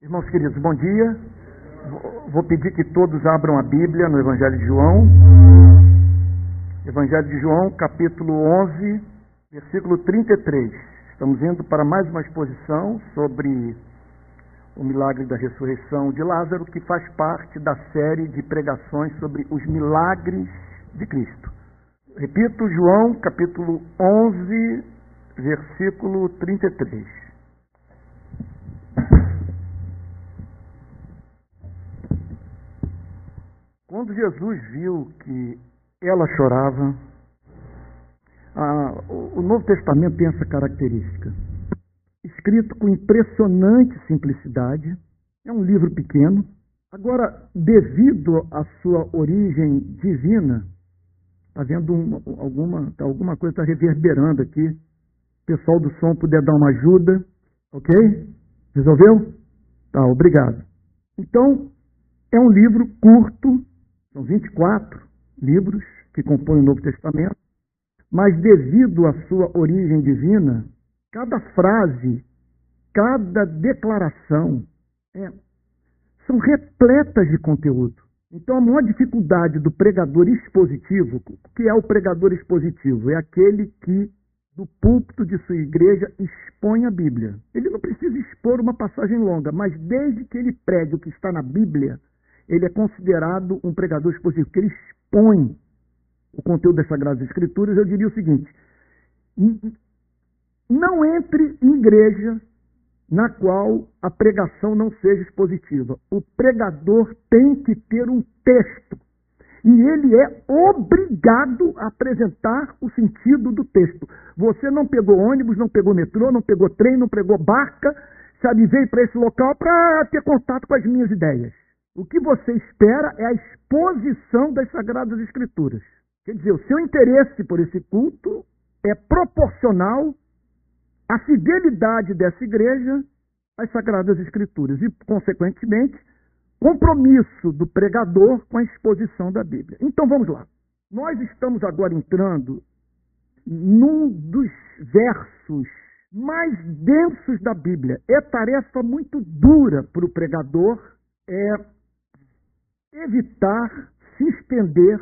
Irmãos queridos, bom dia. Vou pedir que todos abram a Bíblia no Evangelho de João. Evangelho de João, capítulo 11, versículo 33. Estamos indo para mais uma exposição sobre o milagre da ressurreição de Lázaro, que faz parte da série de pregações sobre os milagres de Cristo. Repito, João, capítulo 11, versículo 33. Quando Jesus viu que ela chorava, o Novo Testamento tem essa característica. Escrito com impressionante simplicidade, é um livro pequeno. Agora, devido à sua origem divina, está vendo um, alguma, tá, alguma coisa está reverberando aqui. O pessoal do som puder dar uma ajuda, ok? Resolveu? Tá, obrigado. Então, é um livro curto, são 24 livros que compõem o Novo Testamento, mas devido à sua origem divina, cada frase, cada declaração é, são repletas de conteúdo. Então, a maior dificuldade do pregador expositivo, o que é o pregador expositivo? É aquele que, do púlpito de sua igreja, expõe a Bíblia. Ele não precisa expor uma passagem longa, mas desde que ele pregue o que está na Bíblia, ele é considerado um pregador expositivo, porque ele expõe o conteúdo das Sagradas Escrituras. Eu diria o seguinte: não entre em igreja na qual a pregação não seja expositiva. O pregador tem que ter um texto. E ele é obrigado a apresentar o sentido do texto. Você não pegou ônibus, não pegou metrô, não pegou trem, não pegou barca, sabe, veio para esse local para ter contato com as minhas ideias. O que você espera é a exposição das Sagradas Escrituras. Quer dizer, o seu interesse por esse culto é proporcional à fidelidade dessa igreja às Sagradas Escrituras e, consequentemente, compromisso do pregador com a exposição da Bíblia. Então vamos lá. Nós estamos agora entrando num dos versos mais densos da Bíblia. É tarefa muito dura para o pregador é evitar se estender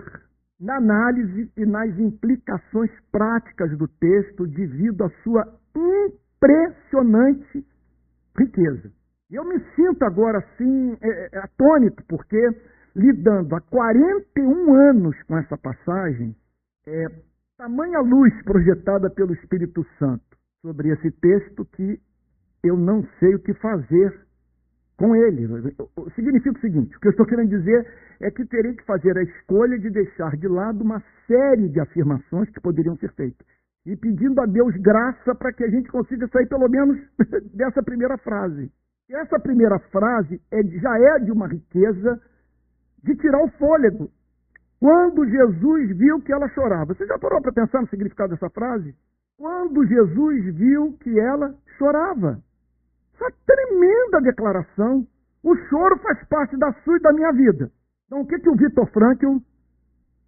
na análise e nas implicações práticas do texto devido à sua impressionante riqueza. Eu me sinto agora assim é, é, atônito, porque lidando há 41 anos com essa passagem, é tamanha luz projetada pelo Espírito Santo sobre esse texto que eu não sei o que fazer com ele. Significa o seguinte: o que eu estou querendo dizer é que terei que fazer a escolha de deixar de lado uma série de afirmações que poderiam ser feitas. E pedindo a Deus graça para que a gente consiga sair pelo menos dessa primeira frase. Essa primeira frase é, já é de uma riqueza de tirar o fôlego. Quando Jesus viu que ela chorava. Você já parou para pensar no significado dessa frase? Quando Jesus viu que ela chorava. Essa tremenda declaração. O choro faz parte da sua e da minha vida. Então, o que, que o Vitor Frankl,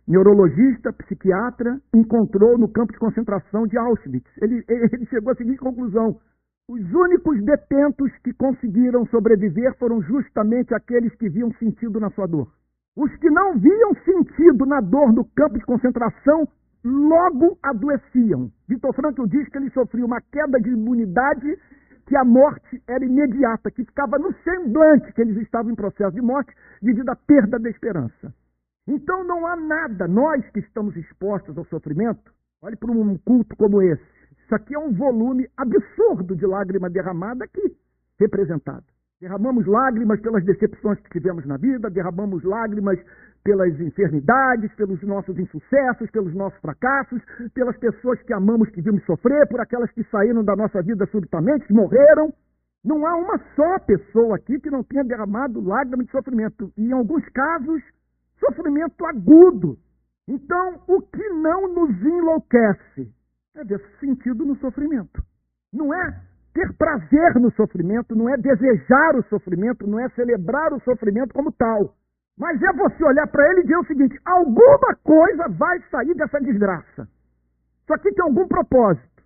neurologista, psiquiatra, encontrou no campo de concentração de Auschwitz? Ele, ele chegou à seguinte conclusão: os únicos detentos que conseguiram sobreviver foram justamente aqueles que viam sentido na sua dor. Os que não viam sentido na dor no campo de concentração logo adoeciam. Vitor Frankl diz que ele sofreu uma queda de imunidade que a morte era imediata, que ficava no semblante que eles estavam em processo de morte devido à perda da esperança. Então não há nada, nós que estamos expostos ao sofrimento, olhe para um culto como esse. Isso aqui é um volume absurdo de lágrima derramada aqui, representada. Derramamos lágrimas pelas decepções que tivemos na vida, derramamos lágrimas pelas enfermidades, pelos nossos insucessos, pelos nossos fracassos, pelas pessoas que amamos que vimos sofrer, por aquelas que saíram da nossa vida subitamente, morreram. Não há uma só pessoa aqui que não tenha derramado lágrimas de sofrimento. E em alguns casos, sofrimento agudo. Então, o que não nos enlouquece é ver sentido no sofrimento. Não é ter prazer no sofrimento, não é desejar o sofrimento, não é celebrar o sofrimento como tal. Mas é você olhar para ele e dizer o seguinte: alguma coisa vai sair dessa desgraça. Isso aqui tem algum propósito.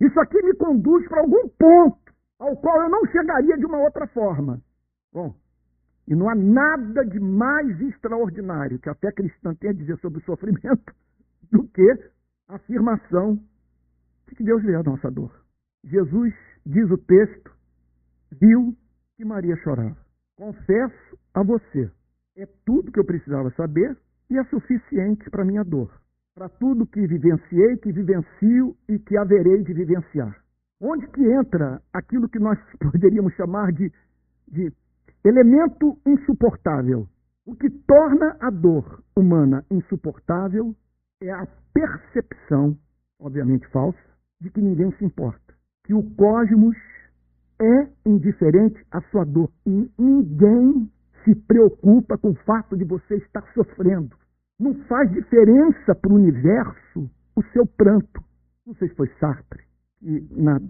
Isso aqui me conduz para algum ponto. ao qual eu não chegaria de uma outra forma. Bom, e não há nada de mais extraordinário que a fé cristã tem a dizer sobre o sofrimento do que a afirmação de que Deus vê a nossa dor. Jesus, diz o texto, viu que Maria chorava. Confesso a você, é tudo que eu precisava saber e é suficiente para minha dor, para tudo que vivenciei, que vivencio e que haverei de vivenciar. Onde que entra aquilo que nós poderíamos chamar de, de elemento insuportável? O que torna a dor humana insuportável é a percepção, obviamente falsa, de que ninguém se importa, que o cosmos é indiferente à sua dor. E ninguém se preocupa com o fato de você estar sofrendo. Não faz diferença para o universo o seu pranto. Não sei se foi Sartre, que na,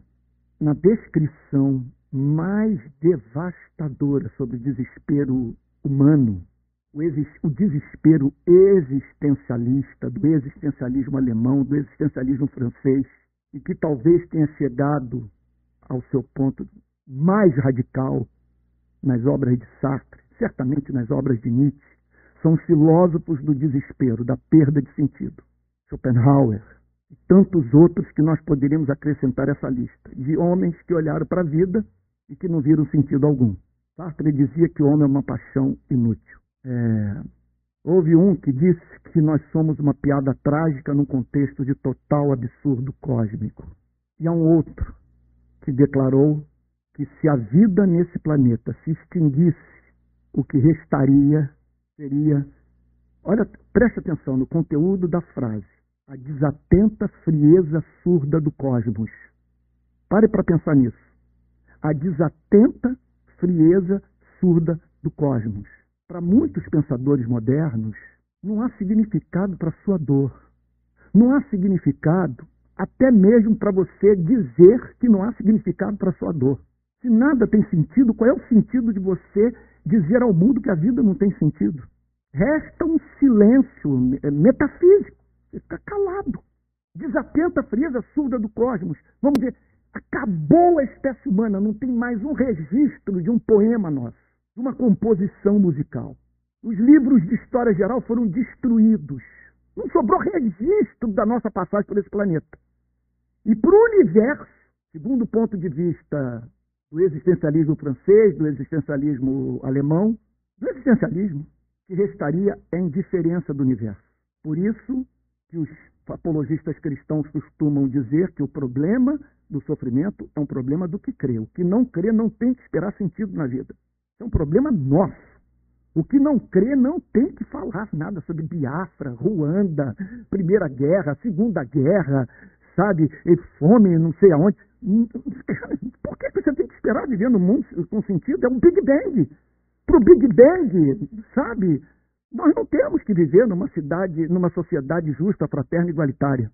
na descrição mais devastadora sobre o desespero humano, o, o desespero existencialista, do existencialismo alemão, do existencialismo francês, e que talvez tenha chegado ao seu ponto mais radical nas obras de Sartre, certamente nas obras de Nietzsche, são os filósofos do desespero, da perda de sentido. Schopenhauer e tantos outros que nós poderíamos acrescentar essa lista, de homens que olharam para a vida e que não viram sentido algum. Sartre dizia que o homem é uma paixão inútil. É... Houve um que disse que nós somos uma piada trágica num contexto de total absurdo cósmico. E há um outro que declarou que se a vida nesse planeta se extinguisse, o que restaria seria. Olha, preste atenção no conteúdo da frase. A desatenta frieza surda do cosmos. Pare para pensar nisso. A desatenta frieza surda do cosmos. Para muitos pensadores modernos, não há significado para sua dor. Não há significado até mesmo para você dizer que não há significado para sua dor. Se nada tem sentido, qual é o sentido de você dizer ao mundo que a vida não tem sentido? Resta um silêncio é, metafísico. Você fica calado. Desatenta a frieza surda do cosmos. Vamos dizer, acabou a espécie humana, não tem mais um registro de um poema nosso, de uma composição musical. Os livros de história geral foram destruídos. Não sobrou registro da nossa passagem por esse planeta. E para o universo, segundo o ponto de vista do existencialismo francês, do existencialismo alemão, do existencialismo, que restaria é a indiferença do universo. Por isso que os apologistas cristãos costumam dizer que o problema do sofrimento é um problema do que crê. O que não crê não tem que esperar sentido na vida. É um problema nosso. O que não crê não tem que falar nada sobre Biafra, Ruanda, Primeira Guerra, Segunda Guerra, sabe, fome, não sei aonde. Por que você tem que esperar viver no mundo com sentido? É um Big Bang. Para o Big Bang, sabe, nós não temos que viver numa cidade, numa sociedade justa, fraterna e igualitária.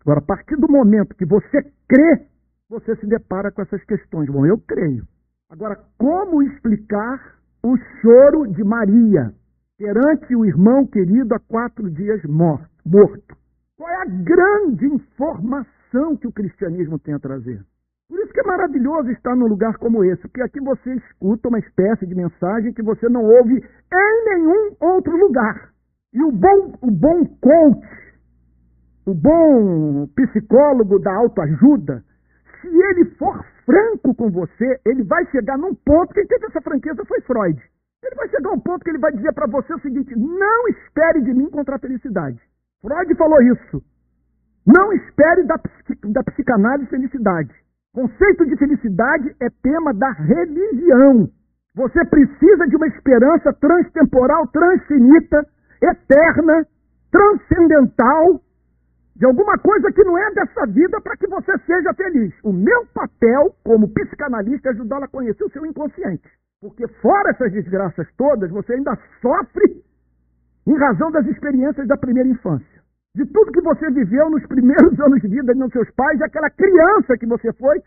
Agora, a partir do momento que você crê, você se depara com essas questões. Bom, eu creio. Agora, como explicar o choro de Maria perante o irmão querido há quatro dias morto. Qual é a grande informação que o cristianismo tem a trazer? Por isso que é maravilhoso estar num lugar como esse, porque aqui você escuta uma espécie de mensagem que você não ouve em nenhum outro lugar. E o bom, o bom coach, o bom psicólogo da autoajuda, se ele for franco com você, ele vai chegar num ponto, quem teve essa franqueza foi Freud. Ele vai chegar a um ponto que ele vai dizer para você o seguinte: não espere de mim contra a felicidade. Freud falou isso. Não espere da, da psicanálise felicidade. Conceito de felicidade é tema da religião. Você precisa de uma esperança transtemporal, transfinita, eterna, transcendental, de alguma coisa que não é dessa vida para que você seja feliz. O meu papel como psicanalista é ajudá-la a conhecer o seu inconsciente. Porque fora essas desgraças todas, você ainda sofre em razão das experiências da primeira infância. De tudo que você viveu nos primeiros anos de vida dos seus pais, aquela criança que você foi,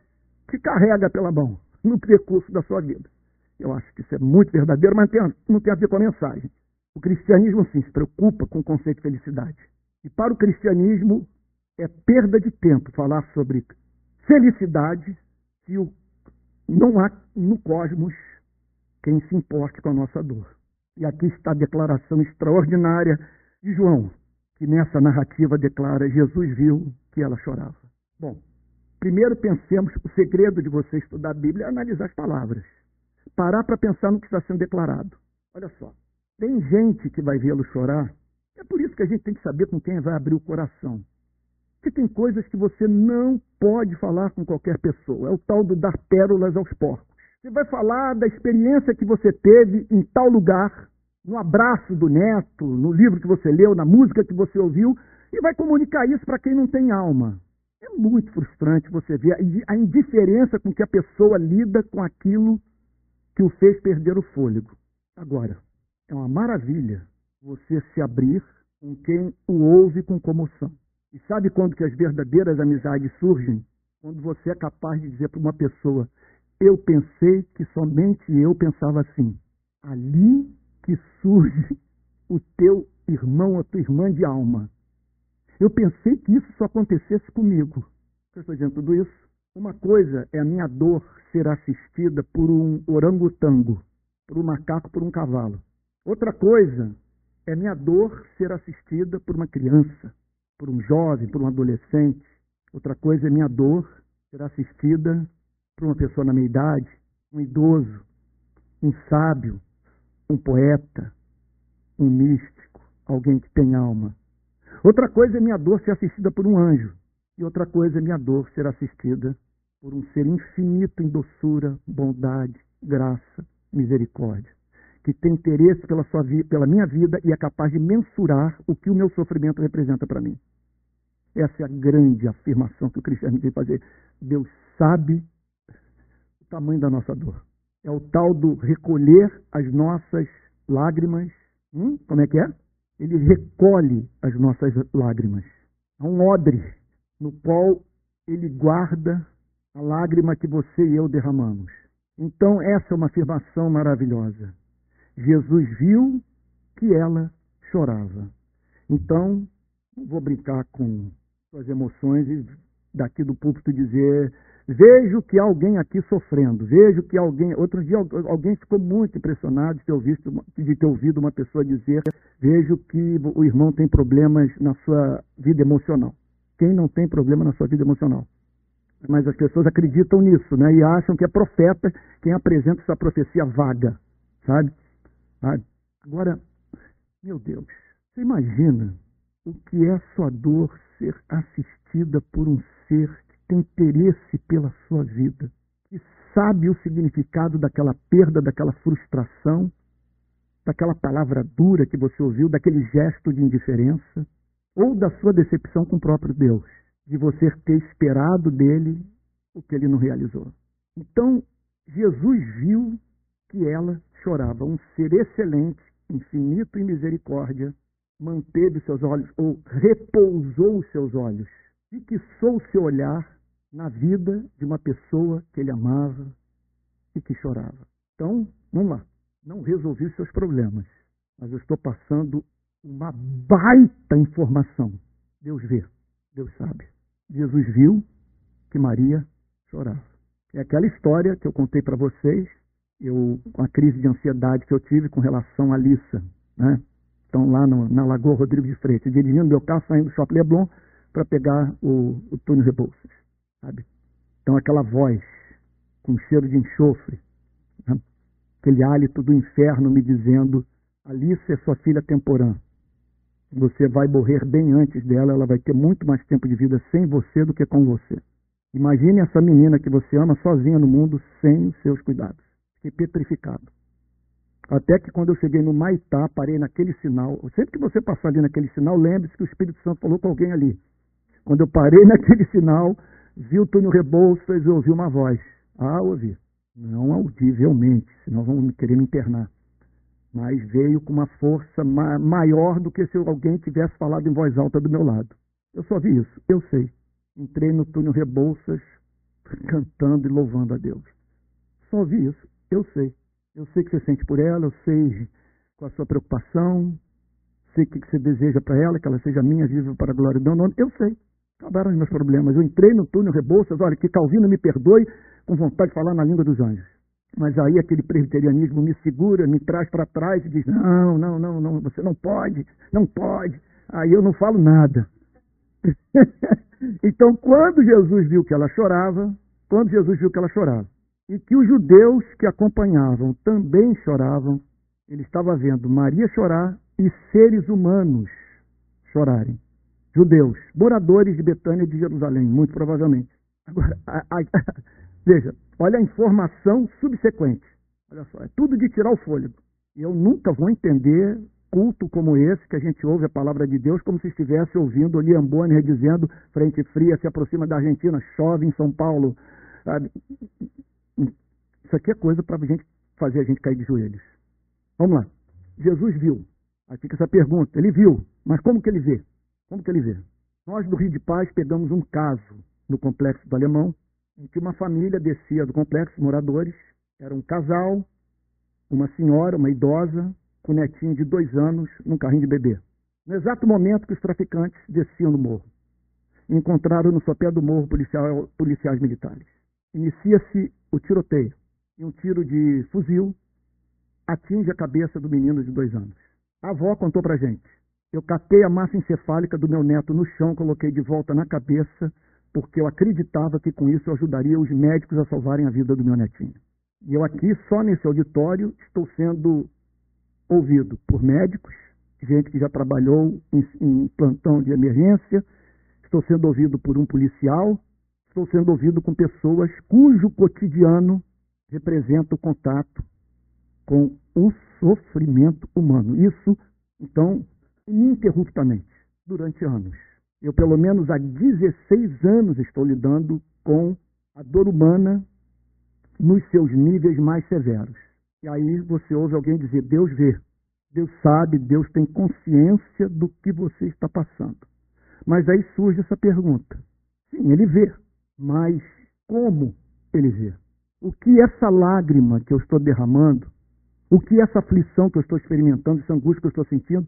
que carrega pela mão no percurso da sua vida. Eu acho que isso é muito verdadeiro, mas não tem a ver com a mensagem. O cristianismo, sim, se preocupa com o conceito de felicidade. E para o cristianismo é perda de tempo falar sobre felicidade se não há no cosmos quem se importe com a nossa dor. E aqui está a declaração extraordinária de João, que nessa narrativa declara: Jesus viu que ela chorava. Bom, primeiro pensemos: o segredo de você estudar a Bíblia é analisar as palavras. Parar para pensar no que está sendo declarado. Olha só, tem gente que vai vê-lo chorar, é por isso que a gente tem que saber com quem vai abrir o coração. Que tem coisas que você não pode falar com qualquer pessoa. É o tal do dar pérolas aos porcos. Você vai falar da experiência que você teve em tal lugar, no abraço do neto, no livro que você leu, na música que você ouviu, e vai comunicar isso para quem não tem alma. É muito frustrante você ver a indiferença com que a pessoa lida com aquilo que o fez perder o fôlego. Agora, é uma maravilha você se abrir com quem o ouve com comoção. E sabe quando que as verdadeiras amizades surgem? Quando você é capaz de dizer para uma pessoa: Eu pensei que somente eu pensava assim. Ali que surge o teu irmão ou tua irmã de alma. Eu pensei que isso só acontecesse comigo. Eu estou dizendo tudo isso? Uma coisa é a minha dor ser assistida por um orangotango, por um macaco, por um cavalo. Outra coisa é minha dor ser assistida por uma criança, por um jovem, por um adolescente. Outra coisa é minha dor ser assistida por uma pessoa na minha idade, um idoso, um sábio, um poeta, um místico, alguém que tem alma. Outra coisa é minha dor ser assistida por um anjo. E outra coisa é minha dor ser assistida por um ser infinito em doçura, bondade, graça, misericórdia, que tem interesse pela, sua, pela minha vida e é capaz de mensurar o que o meu sofrimento representa para mim. Essa é a grande afirmação que o cristianismo tem que fazer. Deus sabe tamanho da nossa dor. É o tal do recolher as nossas lágrimas. Hum? Como é que é? Ele recolhe as nossas lágrimas. É um odre no qual ele guarda a lágrima que você e eu derramamos. Então, essa é uma afirmação maravilhosa. Jesus viu que ela chorava. Então, não vou brincar com suas emoções e daqui do púlpito dizer vejo que alguém aqui sofrendo, vejo que alguém. Outro dia alguém ficou muito impressionado de ter, ouvido, de ter ouvido uma pessoa dizer: vejo que o irmão tem problemas na sua vida emocional. Quem não tem problema na sua vida emocional? Mas as pessoas acreditam nisso, né? E acham que é profeta quem apresenta essa profecia vaga, sabe? sabe? Agora, meu Deus, você imagina o que é sua dor ser assistida por um ser tem interesse pela sua vida, que sabe o significado daquela perda, daquela frustração, daquela palavra dura que você ouviu, daquele gesto de indiferença, ou da sua decepção com o próprio Deus, de você ter esperado dele o que ele não realizou. Então, Jesus viu que ela chorava, um ser excelente, infinito em misericórdia, manteve seus olhos, ou repousou os seus olhos, fixou o seu olhar na vida de uma pessoa que ele amava e que chorava. Então, vamos lá. Não resolvi os seus problemas, mas eu estou passando uma baita informação. Deus vê, Deus sabe. Jesus viu que Maria chorava. É aquela história que eu contei para vocês, eu, com a crise de ansiedade que eu tive com relação a Lissa, né? Estão lá no, na Lagoa Rodrigo de Freitas, dirigindo meu carro, saindo do Shopping Leblon para pegar o, o túnel Rebouças, sabe? Então aquela voz com cheiro de enxofre, né? aquele hálito do inferno me dizendo, Alice é sua filha temporã. Você vai morrer bem antes dela, ela vai ter muito mais tempo de vida sem você do que com você. Imagine essa menina que você ama sozinha no mundo, sem os seus cuidados. Fiquei petrificado. Até que quando eu cheguei no Maitá, parei naquele sinal. Sempre que você passar ali naquele sinal, lembre-se que o Espírito Santo falou com alguém ali. Quando eu parei naquele sinal, vi o túnel Rebouças e ouvi uma voz. Ah, ouvi. Não audivelmente, senão vão querer me internar. Mas veio com uma força ma maior do que se alguém tivesse falado em voz alta do meu lado. Eu só vi isso, eu sei. Entrei no túnel Rebouças, cantando e louvando a Deus. Só vi isso, eu sei. Eu sei que você sente por ela, eu sei com a sua preocupação, sei o que você deseja para ela, que ela seja minha, viva para a glória do meu nome. Eu sei. Acabaram os meus problemas. Eu entrei no túnel Rebouças, olha, que Calvino me perdoe, com vontade de falar na língua dos anjos. Mas aí aquele presbiterianismo me segura, me traz para trás e diz: não, não, não, não, você não pode, não pode. Aí eu não falo nada. então, quando Jesus viu que ela chorava, quando Jesus viu que ela chorava, e que os judeus que acompanhavam também choravam, ele estava vendo Maria chorar e seres humanos chorarem. Judeus, moradores de Betânia e de Jerusalém, muito provavelmente. Agora, a, a, veja, olha a informação subsequente. Olha só, é tudo de tirar o fôlego. Eu nunca vou entender culto como esse, que a gente ouve a palavra de Deus como se estivesse ouvindo o Liam Bonner dizendo frente fria se aproxima da Argentina, chove em São Paulo. Sabe? Isso aqui é coisa para gente fazer a gente cair de joelhos. Vamos lá. Jesus viu. Aí fica essa pergunta. Ele viu, mas como que ele vê? Como que ele vê? Nós do Rio de Paz pegamos um caso no complexo do Alemão, em que uma família descia do complexo, moradores, era um casal, uma senhora, uma idosa, com um netinho de dois anos num carrinho de bebê. No exato momento que os traficantes desciam do morro, encontraram no sopé do morro policial, policiais militares. Inicia-se o tiroteio e um tiro de fuzil atinge a cabeça do menino de dois anos. A avó contou pra gente. Eu catei a massa encefálica do meu neto no chão, coloquei de volta na cabeça, porque eu acreditava que com isso eu ajudaria os médicos a salvarem a vida do meu netinho. E eu aqui, só nesse auditório, estou sendo ouvido por médicos, gente que já trabalhou em, em plantão de emergência, estou sendo ouvido por um policial, estou sendo ouvido com pessoas cujo cotidiano representa o contato com o sofrimento humano. Isso, então, ininterruptamente, durante anos. Eu, pelo menos há 16 anos, estou lidando com a dor humana nos seus níveis mais severos. E aí você ouve alguém dizer: Deus vê, Deus sabe, Deus tem consciência do que você está passando. Mas aí surge essa pergunta: sim, ele vê, mas como ele vê? O que essa lágrima que eu estou derramando, o que essa aflição que eu estou experimentando, essa angústia que eu estou sentindo,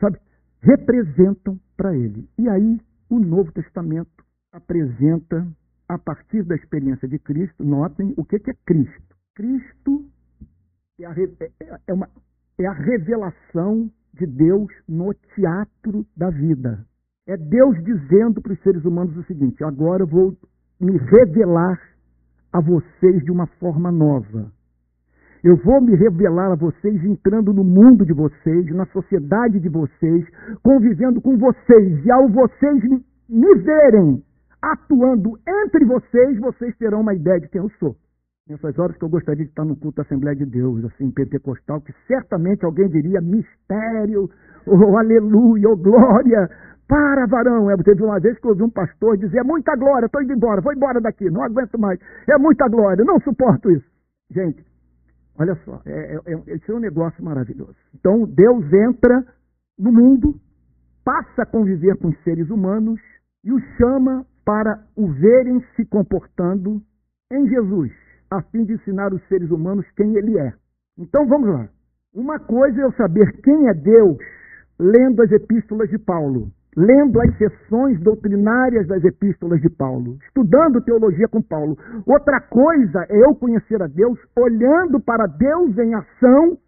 sabe, representam para ele. E aí o Novo Testamento apresenta, a partir da experiência de Cristo, notem o que, é Cristo. Cristo é a, é, é, é, uma, é a revelação de Deus no teatro da vida. É Deus dizendo para os seres humanos o seguinte: agora eu vou me revelar a vocês de uma forma nova. Eu vou me revelar a vocês entrando no mundo de vocês, na sociedade de vocês, convivendo com vocês. E ao vocês me verem atuando entre vocês, vocês terão uma ideia de quem eu sou. Nessas horas que eu gostaria de estar no culto da Assembleia de Deus, assim, pentecostal, que certamente alguém diria mistério, oh, aleluia, oh, glória. Para, varão. Eu teve uma vez que eu ouvi um pastor dizer: é muita glória, estou indo embora, vou embora daqui, não aguento mais. É muita glória, não suporto isso. Gente, Olha só, é, é, é, é um negócio maravilhoso. Então, Deus entra no mundo, passa a conviver com os seres humanos e os chama para o verem se comportando em Jesus, a fim de ensinar os seres humanos quem Ele é. Então, vamos lá. Uma coisa é eu saber quem é Deus lendo as epístolas de Paulo lendo as sessões doutrinárias das epístolas de Paulo, estudando teologia com Paulo. Outra coisa é eu conhecer a Deus olhando para Deus em ação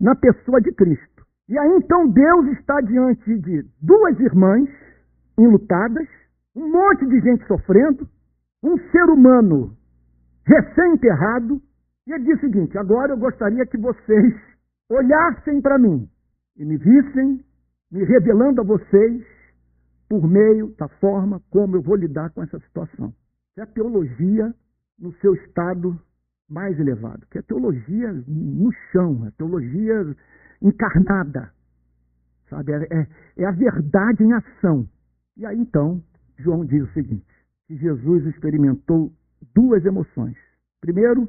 na pessoa de Cristo. E aí então Deus está diante de duas irmãs enlutadas, um monte de gente sofrendo, um ser humano recém-enterrado, e ele diz o seguinte: agora eu gostaria que vocês olhassem para mim e me vissem, me revelando a vocês por meio da forma como eu vou lidar com essa situação. É a teologia no seu estado mais elevado, que é a teologia no chão, a teologia encarnada, sabe? É, é, é a verdade em ação. E aí então, João diz o seguinte: que Jesus experimentou duas emoções. Primeiro,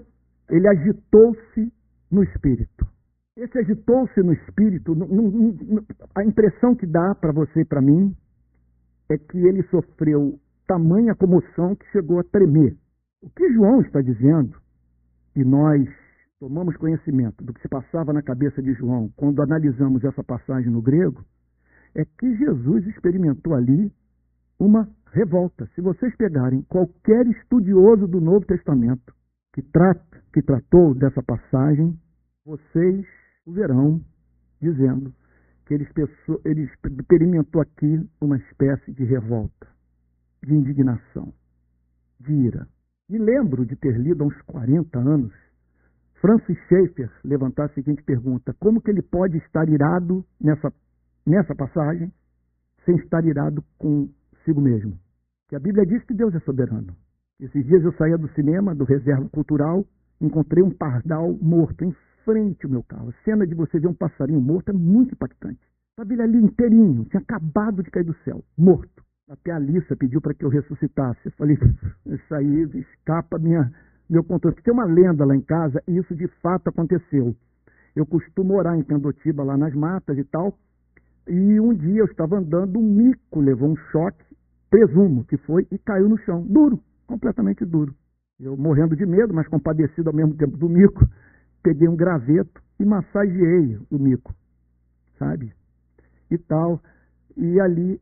ele agitou-se no espírito. Esse agitou-se no espírito, a impressão que dá para você e para mim é que ele sofreu tamanha comoção que chegou a tremer. O que João está dizendo, e nós tomamos conhecimento do que se passava na cabeça de João quando analisamos essa passagem no grego, é que Jesus experimentou ali uma revolta. Se vocês pegarem qualquer estudioso do Novo Testamento que, trata, que tratou dessa passagem, vocês o verão dizendo que ele, ele experimentou aqui uma espécie de revolta, de indignação, de ira. Me lembro de ter lido há uns 40 anos Francis Schaeffer levantar a seguinte pergunta: como que ele pode estar irado nessa, nessa passagem sem estar irado consigo mesmo? Que a Bíblia diz que Deus é soberano. Esses dias eu saía do cinema, do reserva cultural, encontrei um pardal morto em frente ao meu carro. A cena de você ver um passarinho morto é muito impactante. Estava ele ali inteirinho, tinha acabado de cair do céu, morto. Até a Alissa pediu para que eu ressuscitasse. Eu falei, isso aí escapa minha, meu controle. Porque tem uma lenda lá em casa e isso de fato aconteceu. Eu costumo morar em Pendotiba, lá nas matas e tal. E um dia eu estava andando, um mico levou um choque, presumo que foi, e caiu no chão, duro, completamente duro. Eu morrendo de medo, mas compadecido ao mesmo tempo do mico, peguei um graveto e massageei o mico, sabe? E tal. E ali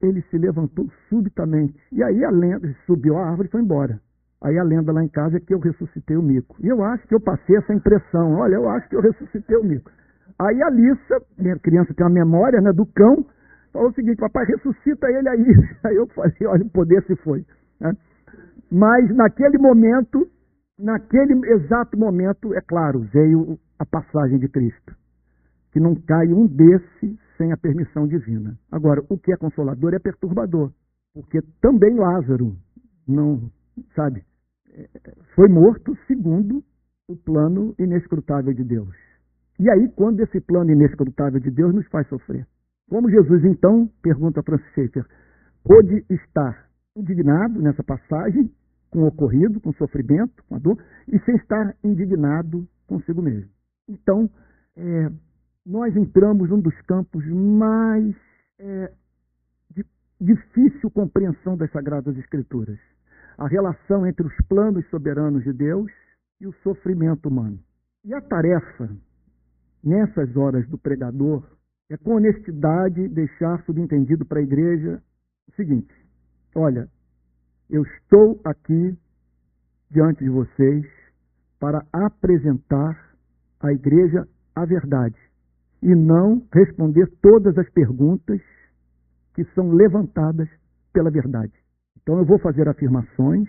ele se levantou subitamente. E aí a lenda subiu a árvore e foi embora. Aí a lenda lá em casa é que eu ressuscitei o mico. E eu acho que eu passei essa impressão. Olha, eu acho que eu ressuscitei o mico. Aí a Lissa, minha criança tem uma memória né, do cão, falou o seguinte, papai, ressuscita ele aí. Aí eu falei, olha, o poder se foi. Né? Mas naquele momento, naquele exato momento, é claro, veio a passagem de Cristo. Que não cai um desse sem a permissão divina. Agora, o que é consolador é perturbador. Porque também Lázaro não, sabe, foi morto segundo o plano inescrutável de Deus. E aí, quando esse plano inescrutável de Deus nos faz sofrer? Como Jesus, então, pergunta Francis Schaeffer, pôde estar indignado nessa passagem com o ocorrido, com o sofrimento, com a dor, e sem estar indignado consigo mesmo. Então, é, nós entramos num dos campos mais é, de difícil compreensão das Sagradas Escrituras a relação entre os planos soberanos de Deus e o sofrimento humano. E a tarefa, nessas horas do pregador, é com honestidade deixar subentendido para a igreja o seguinte: olha, eu estou aqui diante de vocês para apresentar à igreja a verdade e não responder todas as perguntas que são levantadas pela verdade. Então eu vou fazer afirmações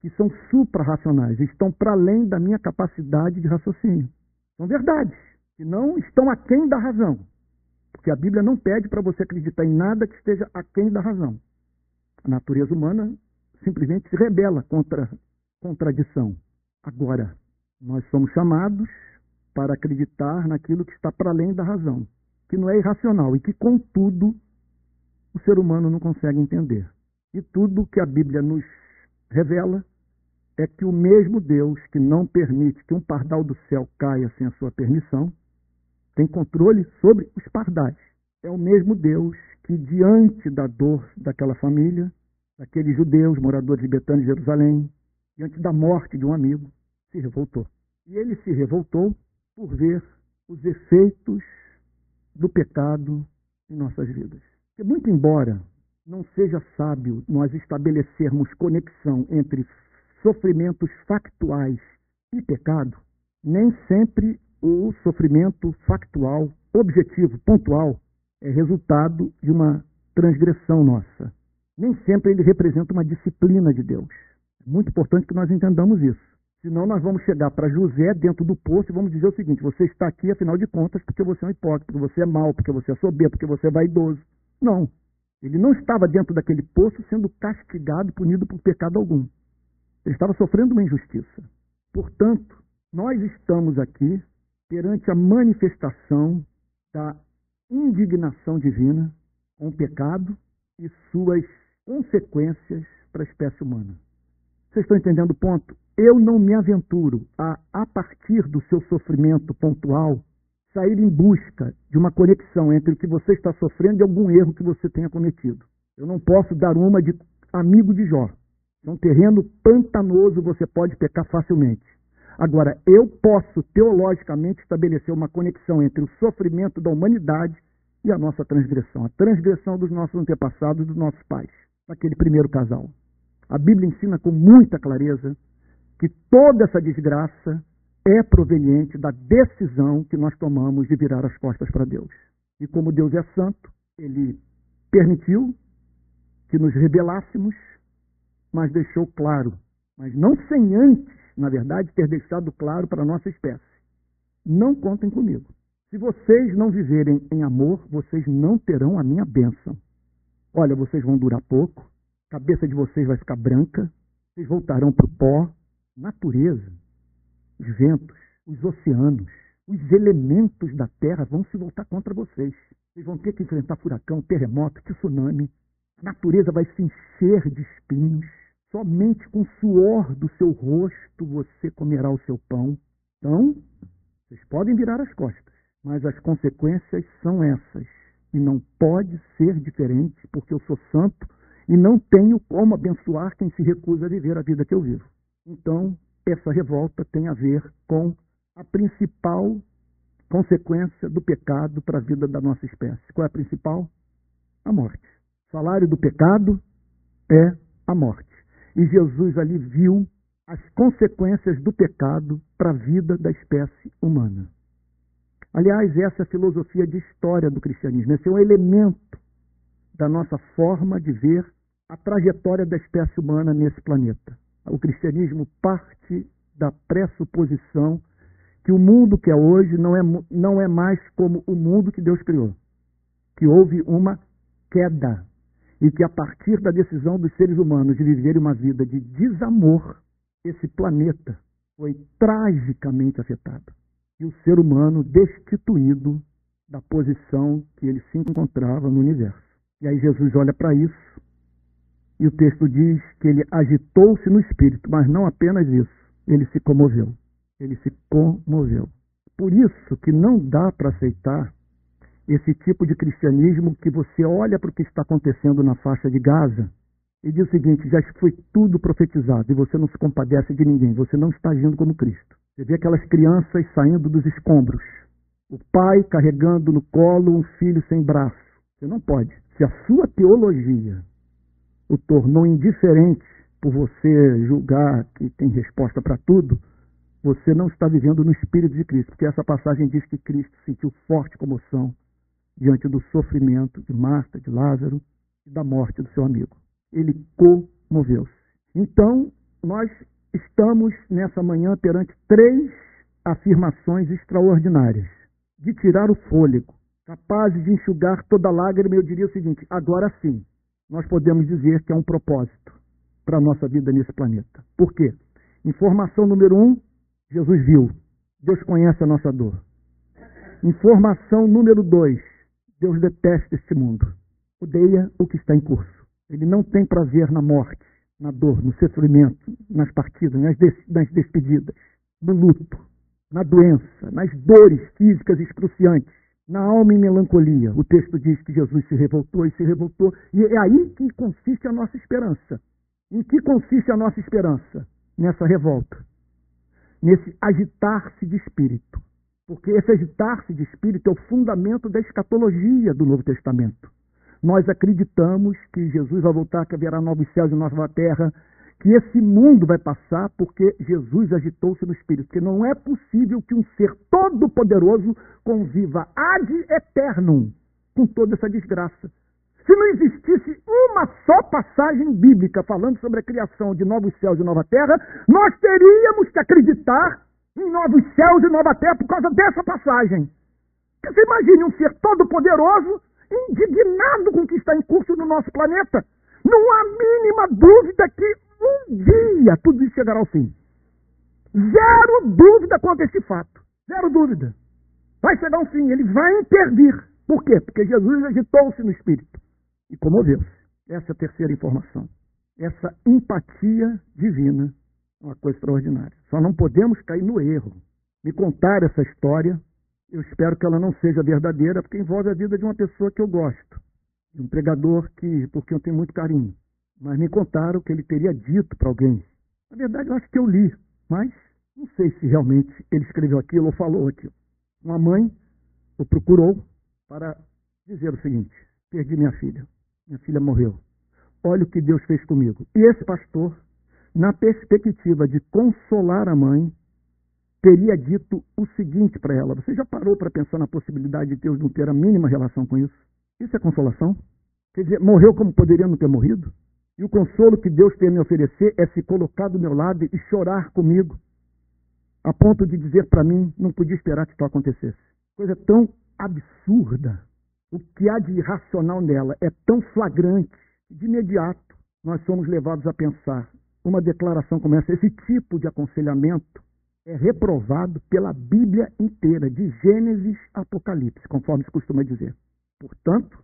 que são suprarracionais, estão para além da minha capacidade de raciocínio. São verdades, que não estão aquém da razão. Porque a Bíblia não pede para você acreditar em nada que esteja aquém da razão. A natureza humana simplesmente se rebela contra contradição. Agora, nós somos chamados para acreditar naquilo que está para além da razão, que não é irracional e que, contudo, o ser humano não consegue entender. E tudo que a Bíblia nos revela é que o mesmo Deus que não permite que um pardal do céu caia sem a sua permissão, tem controle sobre os pardais. É o mesmo Deus que, diante da dor daquela família, daqueles judeus moradores de Betânia e Jerusalém, diante da morte de um amigo, se revoltou. E ele se revoltou por ver os efeitos do pecado em nossas vidas. Porque, muito embora não seja sábio nós estabelecermos conexão entre sofrimentos factuais e pecado, nem sempre o sofrimento factual, objetivo, pontual, é resultado de uma transgressão nossa. Nem sempre ele representa uma disciplina de Deus. É muito importante que nós entendamos isso. Senão nós vamos chegar para José dentro do poço e vamos dizer o seguinte: você está aqui, afinal de contas, porque você é um hipócrita, porque você é mau, porque você é soberbo, porque você é vaidoso. Não. Ele não estava dentro daquele poço sendo castigado, punido por pecado algum. Ele estava sofrendo uma injustiça. Portanto, nós estamos aqui perante a manifestação da indignação divina com o pecado e suas consequências para a espécie humana. Vocês estão entendendo o ponto? Eu não me aventuro a, a partir do seu sofrimento pontual, sair em busca de uma conexão entre o que você está sofrendo e algum erro que você tenha cometido. Eu não posso dar uma de amigo de Jó. É um terreno pantanoso, você pode pecar facilmente. Agora, eu posso teologicamente estabelecer uma conexão entre o sofrimento da humanidade e a nossa transgressão, a transgressão dos nossos antepassados, dos nossos pais. Daquele primeiro casal. A Bíblia ensina com muita clareza que toda essa desgraça é proveniente da decisão que nós tomamos de virar as costas para Deus. E como Deus é santo, ele permitiu que nos rebelássemos, mas deixou claro, mas não sem antes, na verdade, ter deixado claro para a nossa espécie. Não contem comigo. Se vocês não viverem em amor, vocês não terão a minha bênção. Olha, vocês vão durar pouco, a cabeça de vocês vai ficar branca, vocês voltarão para o pó. Natureza, os ventos, os oceanos, os elementos da terra vão se voltar contra vocês. Vocês vão ter que enfrentar furacão, terremoto, tsunami. A natureza vai se encher de espinhos. Somente com o suor do seu rosto você comerá o seu pão. Então, vocês podem virar as costas, mas as consequências são essas. E não pode ser diferente, porque eu sou santo e não tenho como abençoar quem se recusa a viver a vida que eu vivo. Então, essa revolta tem a ver com a principal consequência do pecado para a vida da nossa espécie. Qual é a principal? A morte. O salário do pecado é a morte. E Jesus ali viu as consequências do pecado para a vida da espécie humana. Aliás, essa é a filosofia de história do cristianismo. Esse é um elemento da nossa forma de ver a trajetória da espécie humana nesse planeta. O cristianismo parte da pressuposição que o mundo que é hoje não é, não é mais como o mundo que Deus criou. Que houve uma queda. E que a partir da decisão dos seres humanos de viverem uma vida de desamor, esse planeta foi tragicamente afetado. E o ser humano destituído da posição que ele se encontrava no universo. E aí Jesus olha para isso e o texto diz que ele agitou-se no espírito, mas não apenas isso, ele se comoveu. Ele se comoveu. Por isso que não dá para aceitar esse tipo de cristianismo que você olha para o que está acontecendo na faixa de Gaza e diz o seguinte: já foi tudo profetizado e você não se compadece de ninguém, você não está agindo como Cristo. Você vê aquelas crianças saindo dos escombros, o pai carregando no colo um filho sem braço. Você não pode. Se a sua teologia o tornou indiferente por você julgar que tem resposta para tudo, você não está vivendo no Espírito de Cristo, porque essa passagem diz que Cristo sentiu forte comoção diante do sofrimento de Marta, de Lázaro e da morte do seu amigo. Ele comoveu-se. Então, nós estamos nessa manhã perante três afirmações extraordinárias de tirar o fôlego, capazes de enxugar toda lágrima. Eu diria o seguinte: agora sim, nós podemos dizer que é um propósito para a nossa vida nesse planeta. Por quê? Informação número um, Jesus viu. Deus conhece a nossa dor. Informação número dois, Deus detesta este mundo. Odeia o que está em curso. Ele não tem prazer na morte, na dor, no sofrimento, nas partidas, nas, des nas despedidas, no luto, na doença, nas dores físicas excruciantes na alma em melancolia. O texto diz que Jesus se revoltou e se revoltou. E é aí que consiste a nossa esperança. Em que consiste a nossa esperança? Nessa revolta. Nesse agitar-se de espírito. Porque esse agitar-se de espírito é o fundamento da escatologia do Novo Testamento. Nós acreditamos que Jesus vai voltar, que haverá novos céus e nova terra, que esse mundo vai passar porque Jesus agitou-se no Espírito. Porque não é possível que um ser todo-poderoso conviva ad eternum com toda essa desgraça. Se não existisse uma só passagem bíblica falando sobre a criação de novos céus e nova terra, nós teríamos que acreditar em novos céus e nova terra por causa dessa passagem. Você imagine um ser todo-poderoso indignado com o que está em curso no nosso planeta. Não há mínima dúvida que um dia tudo isso chegará ao fim. Zero dúvida quanto a esse fato. Zero dúvida. Vai chegar ao fim, ele vai intervir. Por quê? Porque Jesus agitou-se no espírito e comoveu-se. Essa é a terceira informação. Essa empatia divina é uma coisa extraordinária. Só não podemos cair no erro. Me contar essa história, eu espero que ela não seja verdadeira, porque envolve a vida de uma pessoa que eu gosto. De um pregador que, porque eu tenho muito carinho mas me contaram que ele teria dito para alguém. Na verdade, eu acho que eu li, mas não sei se realmente ele escreveu aquilo ou falou aquilo. Uma mãe o procurou para dizer o seguinte: perdi minha filha. Minha filha morreu. olha o que Deus fez comigo. E esse pastor, na perspectiva de consolar a mãe, teria dito o seguinte para ela: Você já parou para pensar na possibilidade de Deus não ter a mínima relação com isso? Isso é consolação? Quer dizer, morreu como poderia não ter morrido? E o consolo que Deus tem a me oferecer é se colocar do meu lado e chorar comigo, a ponto de dizer para mim: Não podia esperar que isso acontecesse. Coisa tão absurda. O que há de irracional nela é tão flagrante. De imediato, nós somos levados a pensar: uma declaração como essa, esse tipo de aconselhamento é reprovado pela Bíblia inteira, de Gênesis a Apocalipse, conforme se costuma dizer. Portanto,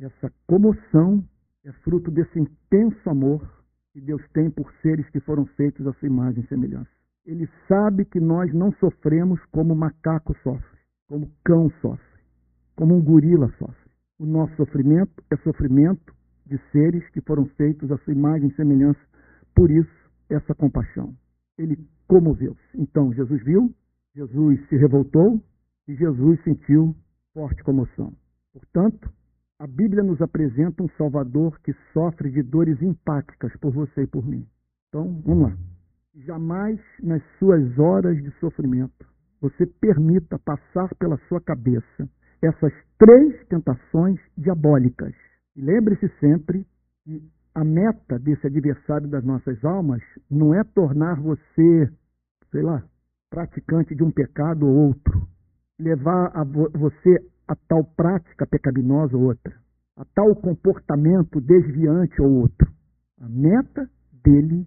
essa comoção é fruto desse intenso amor que Deus tem por seres que foram feitos à sua imagem e semelhança. Ele sabe que nós não sofremos como macaco sofre, como cão sofre, como um gorila sofre. O nosso sofrimento é sofrimento de seres que foram feitos à sua imagem e semelhança. Por isso, essa compaixão. Ele comoveu-se. Então, Jesus viu, Jesus se revoltou e Jesus sentiu forte comoção. Portanto, a Bíblia nos apresenta um Salvador que sofre de dores empáticas por você e por mim. Então, vamos lá. Jamais nas suas horas de sofrimento você permita passar pela sua cabeça essas três tentações diabólicas. E lembre-se sempre que a meta desse adversário das nossas almas não é tornar você, sei lá, praticante de um pecado ou outro, levar a vo você a tal prática pecaminosa ou outra, a tal comportamento desviante ou outro. A meta dele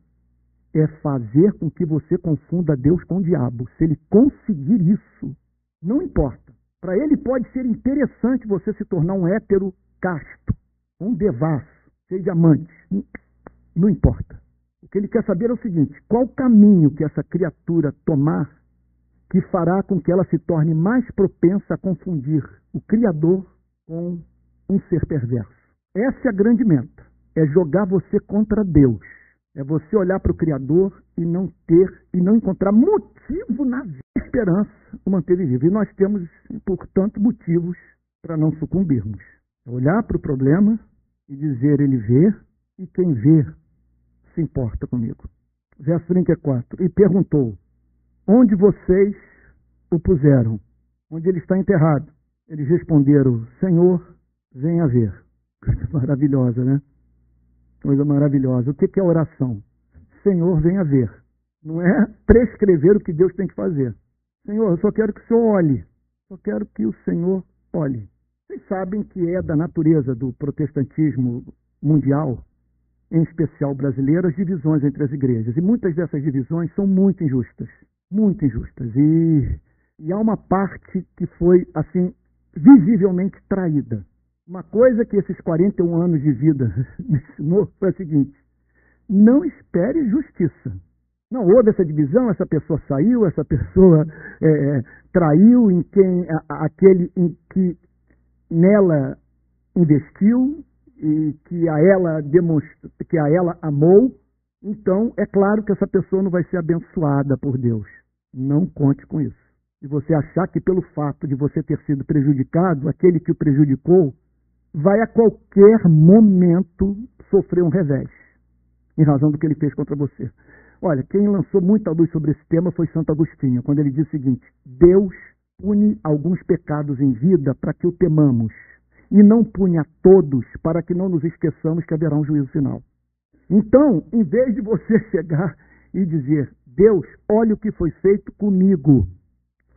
é fazer com que você confunda Deus com o diabo. Se ele conseguir isso, não importa. Para ele pode ser interessante você se tornar um hétero casto, um devasso, cheio de. Não importa. O que ele quer saber é o seguinte: qual caminho que essa criatura tomar que fará com que ela se torne mais propensa a confundir o Criador com um ser perverso? Essa é a grande meta: é jogar você contra Deus. É você olhar para o Criador e não ter e não encontrar motivo na esperança o manter vivo. E nós temos, portanto, motivos para não sucumbirmos. É olhar para o problema e dizer ele vê e quem vê se importa comigo. Verso 34. E perguntou: Onde vocês o puseram? Onde ele está enterrado? Eles responderam: Senhor, venha ver. Coisa maravilhosa, né? Coisa maravilhosa. O que é oração? Senhor, venha ver. Não é prescrever o que Deus tem que fazer. Senhor, eu só quero que o Senhor olhe. Só quero que o Senhor olhe. Vocês sabem que é da natureza do protestantismo mundial, em especial brasileiro, as divisões entre as igrejas. E muitas dessas divisões são muito injustas. Muito injustas. E, e há uma parte que foi, assim, visivelmente traída. Uma coisa que esses 41 anos de vida me ensinou foi a seguinte: não espere justiça. Não houve essa divisão, essa pessoa saiu, essa pessoa é, é traiu em quem a, aquele em que nela investiu e que a ela que a ela amou, então é claro que essa pessoa não vai ser abençoada por Deus. Não conte com isso. E você achar que pelo fato de você ter sido prejudicado, aquele que o prejudicou vai a qualquer momento sofrer um revés, em razão do que ele fez contra você. Olha, quem lançou muita luz sobre esse tema foi Santo Agostinho, quando ele diz o seguinte: Deus pune alguns pecados em vida para que o temamos, e não pune a todos para que não nos esqueçamos que haverá um juízo final. Então, em vez de você chegar e dizer, Deus, olha o que foi feito comigo,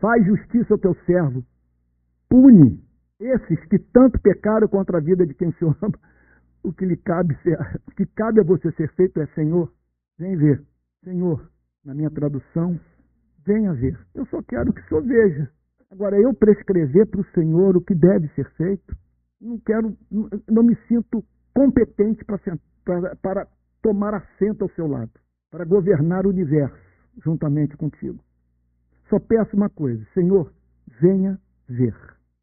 faz justiça ao teu servo, pune esses que tanto pecaram contra a vida de quem se ama, o que lhe cabe ser, o que cabe a você ser feito é, Senhor, vem ver. Senhor, na minha tradução, venha ver. Eu só quero que o Senhor veja. Agora, eu prescrever para o Senhor o que deve ser feito, não quero, não me sinto competente para, para, para tomar assento ao seu lado, para governar o universo juntamente contigo. Só peço uma coisa, Senhor, venha ver.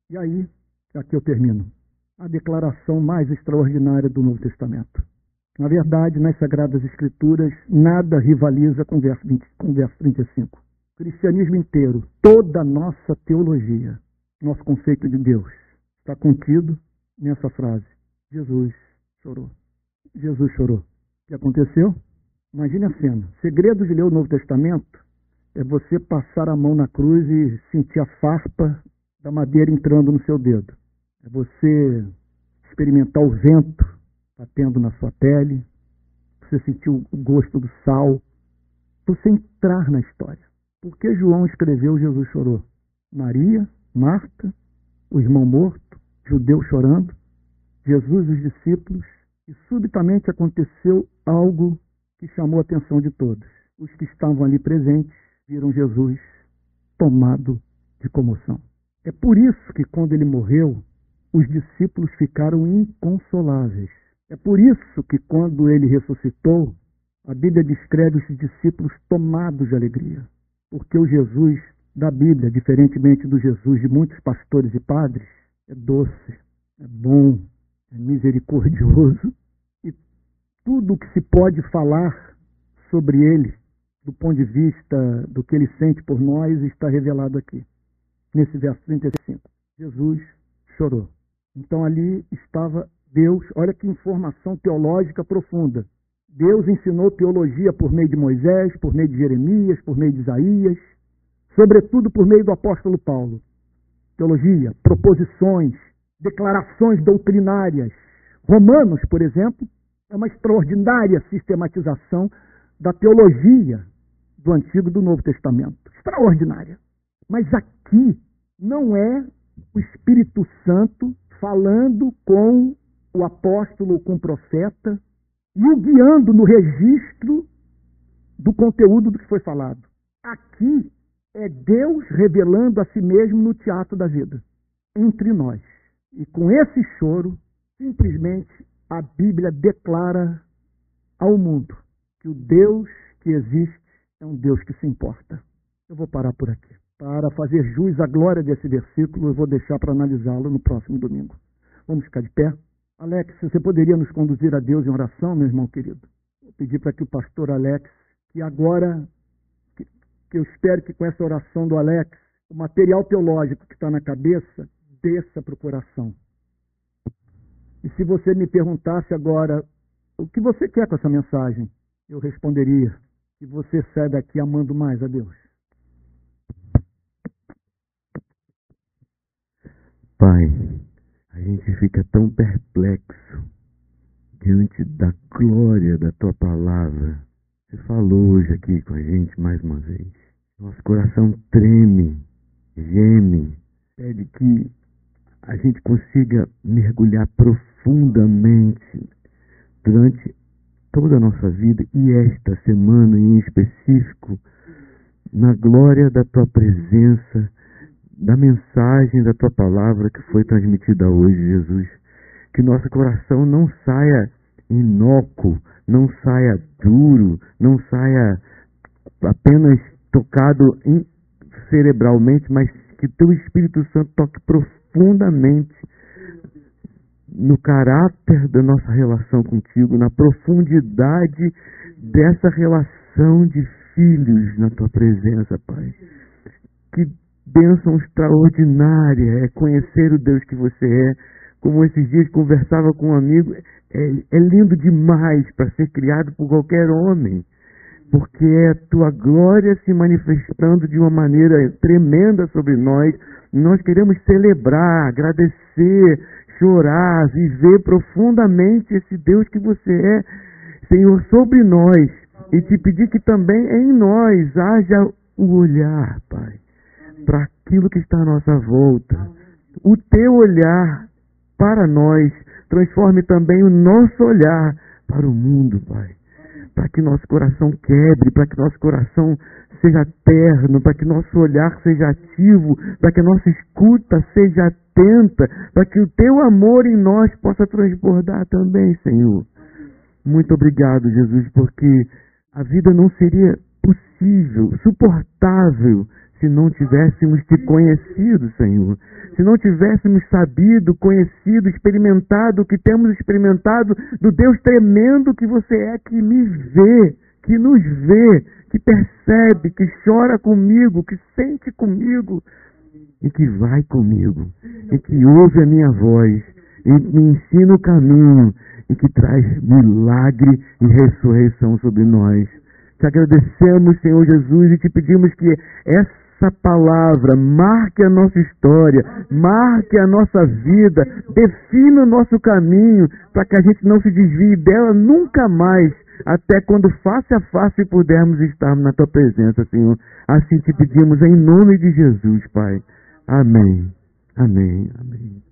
E aí, aqui eu termino, a declaração mais extraordinária do Novo Testamento. Na verdade, nas Sagradas Escrituras, nada rivaliza com o verso, 20, com o verso 35. O cristianismo inteiro, toda a nossa teologia, nosso conceito de Deus, está contido nessa frase: Jesus chorou. Jesus chorou. O que aconteceu? Imagine a cena. Segredo de ler o Novo Testamento é você passar a mão na cruz e sentir a farpa da madeira entrando no seu dedo. É você experimentar o vento batendo na sua pele, você sentir o gosto do sal, você entrar na história. Por que João escreveu Jesus chorou? Maria, Marta, o irmão morto, judeu chorando, Jesus e os discípulos, e subitamente aconteceu algo que chamou a atenção de todos. Os que estavam ali presentes viram Jesus tomado de comoção. É por isso que quando ele morreu, os discípulos ficaram inconsoláveis. É por isso que quando ele ressuscitou, a Bíblia descreve os discípulos tomados de alegria. Porque o Jesus da Bíblia, diferentemente do Jesus de muitos pastores e padres, é doce, é bom, é misericordioso e tudo o que se pode falar sobre ele, do ponto de vista do que ele sente por nós, está revelado aqui, nesse verso 35. Jesus chorou. Então ali estava Deus, olha que informação teológica profunda. Deus ensinou teologia por meio de Moisés, por meio de Jeremias, por meio de Isaías, sobretudo por meio do apóstolo Paulo. Teologia, proposições, declarações doutrinárias. Romanos, por exemplo, é uma extraordinária sistematização da teologia do Antigo e do Novo Testamento. Extraordinária. Mas aqui não é o Espírito Santo falando com o apóstolo, com o profeta, e o guiando no registro do conteúdo do que foi falado. Aqui é Deus revelando a si mesmo no teatro da vida, entre nós. E com esse choro, simplesmente a Bíblia declara ao mundo que o Deus que existe é um Deus que se importa. Eu vou parar por aqui. Para fazer jus à glória desse versículo, eu vou deixar para analisá-lo no próximo domingo. Vamos ficar de pé. Alex, você poderia nos conduzir a Deus em oração, meu irmão querido? Vou pedir para que o pastor Alex, que agora, que, que eu espero que com essa oração do Alex, o material teológico que está na cabeça, desça para o coração. E se você me perguntasse agora o que você quer com essa mensagem, eu responderia que você sai daqui amando mais a Deus. Pai, a gente fica tão perplexo diante da glória da tua palavra. Você falou hoje aqui com a gente mais uma vez. Nosso coração treme, geme, pede que a gente consiga mergulhar profundamente durante toda a nossa vida e esta semana em específico na glória da tua presença, da mensagem da tua palavra que foi transmitida hoje, Jesus. Que nosso coração não saia inócuo, não saia duro, não saia apenas tocado cerebralmente, mas que teu Espírito Santo toque profundamente no caráter da nossa relação contigo, na profundidade dessa relação de filhos na tua presença, Pai. Que bênção extraordinária é conhecer o Deus que você é. Como esses dias conversava com um amigo, é, é lindo demais para ser criado por qualquer homem porque é a tua glória se manifestando de uma maneira tremenda sobre nós. Nós queremos celebrar, agradecer, chorar, viver profundamente esse Deus que você é, Senhor, sobre nós. E te pedir que também em nós haja o olhar, Pai, para aquilo que está à nossa volta. O teu olhar para nós transforme também o nosso olhar para o mundo, Pai para que nosso coração quebre, para que nosso coração seja terno, para que nosso olhar seja ativo, para que nossa escuta seja atenta, para que o teu amor em nós possa transbordar também, Senhor. Muito obrigado, Jesus, porque a vida não seria possível, suportável, se não tivéssemos te conhecido, Senhor se não tivéssemos sabido, conhecido, experimentado o que temos experimentado do Deus tremendo que você é, que me vê, que nos vê, que percebe, que chora comigo, que sente comigo e que vai comigo, e que ouve a minha voz, e me ensina o caminho, e que traz milagre e ressurreição sobre nós. Te agradecemos, Senhor Jesus, e te pedimos que essa palavra marque a nossa história, marque a nossa vida, defina o nosso caminho, para que a gente não se desvie dela nunca mais, até quando face a face pudermos estar na tua presença, Senhor. Assim te pedimos em nome de Jesus, Pai. Amém. Amém. Amém.